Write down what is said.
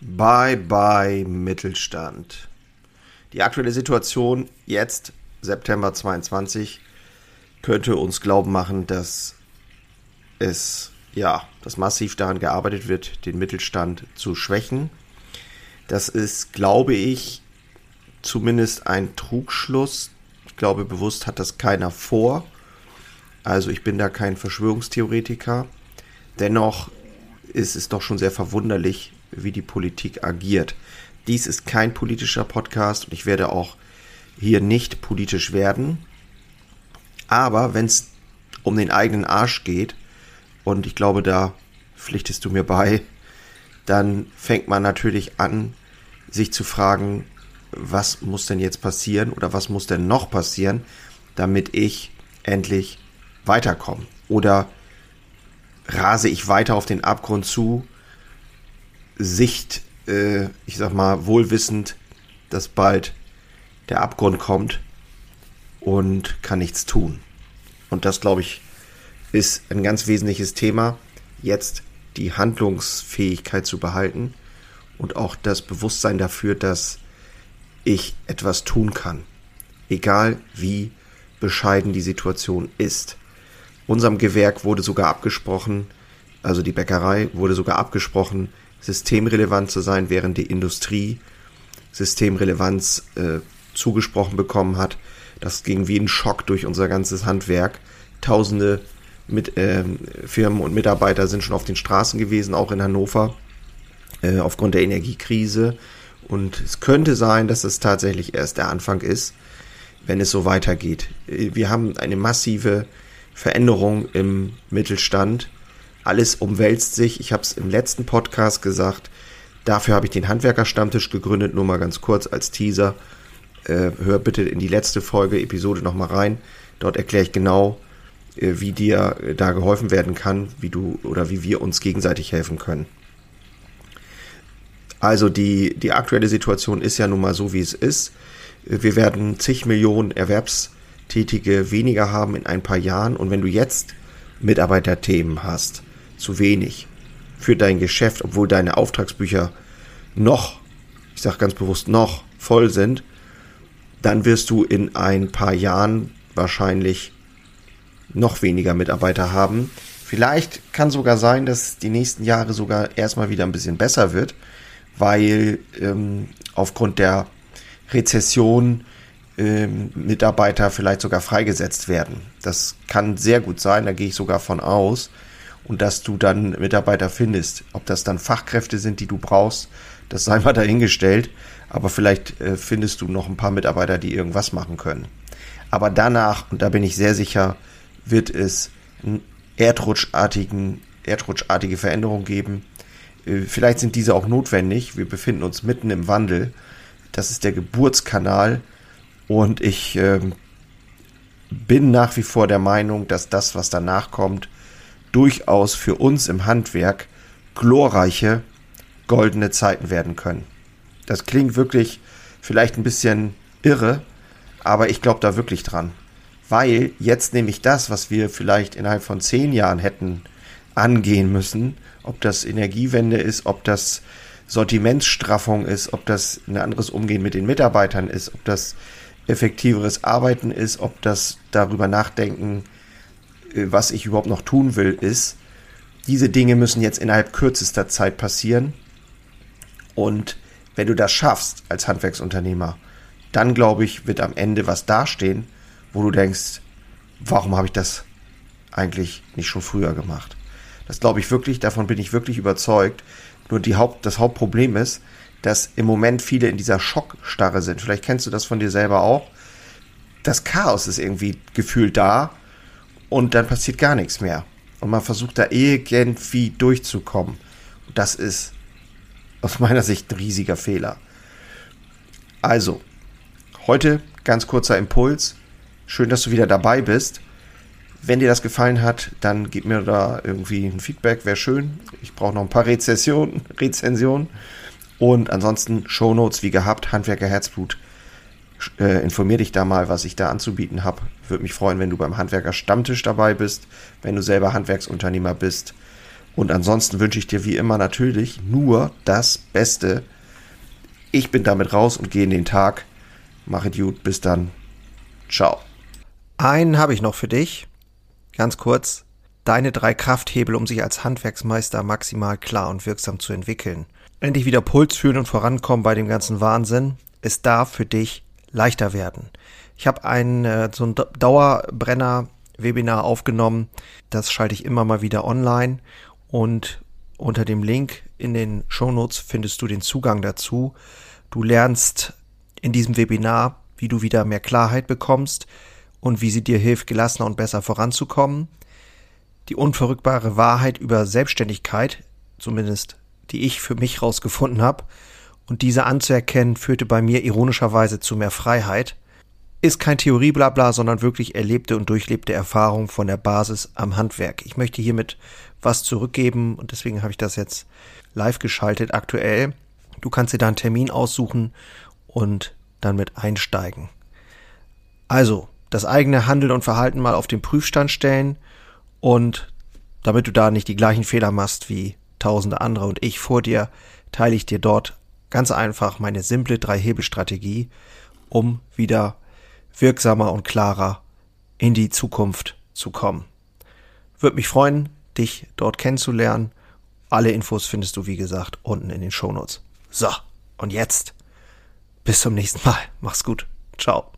Bye bye Mittelstand. Die aktuelle Situation jetzt, September 22, könnte uns glauben machen, dass es ja, dass massiv daran gearbeitet wird, den Mittelstand zu schwächen. Das ist, glaube ich, zumindest ein Trugschluss. Ich glaube, bewusst hat das keiner vor. Also ich bin da kein Verschwörungstheoretiker. Dennoch ist es doch schon sehr verwunderlich, wie die Politik agiert. Dies ist kein politischer Podcast und ich werde auch hier nicht politisch werden. Aber wenn es um den eigenen Arsch geht, und ich glaube, da pflichtest du mir bei, dann fängt man natürlich an, sich zu fragen, was muss denn jetzt passieren oder was muss denn noch passieren, damit ich endlich weiterkomme? Oder rase ich weiter auf den Abgrund zu, Sicht, äh, ich sag mal, wohlwissend, dass bald der Abgrund kommt und kann nichts tun. Und das, glaube ich, ist ein ganz wesentliches Thema, jetzt die Handlungsfähigkeit zu behalten und auch das Bewusstsein dafür, dass ich etwas tun kann. Egal wie bescheiden die Situation ist. Unserem Gewerk wurde sogar abgesprochen, also die Bäckerei wurde sogar abgesprochen, systemrelevant zu sein, während die Industrie Systemrelevanz äh, zugesprochen bekommen hat. Das ging wie ein Schock durch unser ganzes Handwerk. Tausende mit, äh, Firmen und Mitarbeiter sind schon auf den Straßen gewesen, auch in Hannover, äh, aufgrund der Energiekrise. Und es könnte sein, dass es tatsächlich erst der Anfang ist, wenn es so weitergeht. Wir haben eine massive Veränderung im Mittelstand alles umwälzt sich. Ich habe es im letzten Podcast gesagt. Dafür habe ich den Handwerkerstammtisch gegründet. Nur mal ganz kurz als Teaser. Äh, hör bitte in die letzte Folge, Episode nochmal rein. Dort erkläre ich genau, äh, wie dir äh, da geholfen werden kann, wie du oder wie wir uns gegenseitig helfen können. Also die, die aktuelle Situation ist ja nun mal so, wie es ist. Wir werden zig Millionen Erwerbstätige weniger haben in ein paar Jahren. Und wenn du jetzt Mitarbeiterthemen hast, zu wenig für dein Geschäft, obwohl deine Auftragsbücher noch, ich sage ganz bewusst noch, voll sind, dann wirst du in ein paar Jahren wahrscheinlich noch weniger Mitarbeiter haben. Vielleicht kann sogar sein, dass die nächsten Jahre sogar erstmal wieder ein bisschen besser wird, weil ähm, aufgrund der Rezession ähm, Mitarbeiter vielleicht sogar freigesetzt werden. Das kann sehr gut sein, da gehe ich sogar von aus und dass du dann Mitarbeiter findest. Ob das dann Fachkräfte sind, die du brauchst, das sei mal dahingestellt. Aber vielleicht äh, findest du noch ein paar Mitarbeiter, die irgendwas machen können. Aber danach, und da bin ich sehr sicher, wird es einen erdrutschartigen, erdrutschartige Veränderungen geben. Äh, vielleicht sind diese auch notwendig. Wir befinden uns mitten im Wandel. Das ist der Geburtskanal. Und ich äh, bin nach wie vor der Meinung, dass das, was danach kommt, durchaus für uns im Handwerk glorreiche goldene Zeiten werden können. Das klingt wirklich vielleicht ein bisschen irre, aber ich glaube da wirklich dran. Weil jetzt nämlich das, was wir vielleicht innerhalb von zehn Jahren hätten angehen müssen, ob das Energiewende ist, ob das Sortimentsstraffung ist, ob das ein anderes Umgehen mit den Mitarbeitern ist, ob das effektiveres Arbeiten ist, ob das darüber nachdenken, was ich überhaupt noch tun will, ist, diese Dinge müssen jetzt innerhalb kürzester Zeit passieren. Und wenn du das schaffst als Handwerksunternehmer, dann glaube ich, wird am Ende was dastehen, wo du denkst, warum habe ich das eigentlich nicht schon früher gemacht? Das glaube ich wirklich, davon bin ich wirklich überzeugt. Nur die Haupt, das Hauptproblem ist, dass im Moment viele in dieser Schockstarre sind. Vielleicht kennst du das von dir selber auch. Das Chaos ist irgendwie gefühlt da und dann passiert gar nichts mehr. Und man versucht da irgendwie durchzukommen. Und das ist aus meiner Sicht ein riesiger Fehler. Also, heute ganz kurzer Impuls. Schön, dass du wieder dabei bist. Wenn dir das gefallen hat, dann gib mir da irgendwie ein Feedback, wäre schön. Ich brauche noch ein paar Rezessionen, Rezensionen. Und ansonsten Shownotes wie gehabt, Handwerker Herzblut äh, informier dich da mal, was ich da anzubieten habe. Würde mich freuen, wenn du beim Handwerker Stammtisch dabei bist, wenn du selber Handwerksunternehmer bist. Und ansonsten wünsche ich dir wie immer natürlich nur das Beste. Ich bin damit raus und gehe in den Tag. Mache gut, bis dann. Ciao. Einen habe ich noch für dich. Ganz kurz. Deine drei Krafthebel, um sich als Handwerksmeister maximal klar und wirksam zu entwickeln. Endlich wieder Puls fühlen und vorankommen bei dem ganzen Wahnsinn. Es darf für dich leichter werden. Ich habe ein äh, so ein Dauerbrenner-Webinar aufgenommen. Das schalte ich immer mal wieder online und unter dem Link in den Shownotes findest du den Zugang dazu. Du lernst in diesem Webinar, wie du wieder mehr Klarheit bekommst und wie sie dir hilft, gelassener und besser voranzukommen. Die unverrückbare Wahrheit über Selbstständigkeit, zumindest die ich für mich rausgefunden habe, und diese anzuerkennen, führte bei mir ironischerweise zu mehr Freiheit. Ist kein Theorieblabla, sondern wirklich erlebte und durchlebte Erfahrung von der Basis am Handwerk. Ich möchte hiermit was zurückgeben und deswegen habe ich das jetzt live geschaltet aktuell. Du kannst dir da einen Termin aussuchen und dann mit einsteigen. Also, das eigene Handeln und Verhalten mal auf den Prüfstand stellen und damit du da nicht die gleichen Fehler machst wie tausende andere und ich vor dir, teile ich dir dort Ganz einfach meine simple Drei-Hebel-Strategie, um wieder wirksamer und klarer in die Zukunft zu kommen. Würde mich freuen, dich dort kennenzulernen. Alle Infos findest du, wie gesagt, unten in den Shownotes. So, und jetzt bis zum nächsten Mal. Mach's gut. Ciao.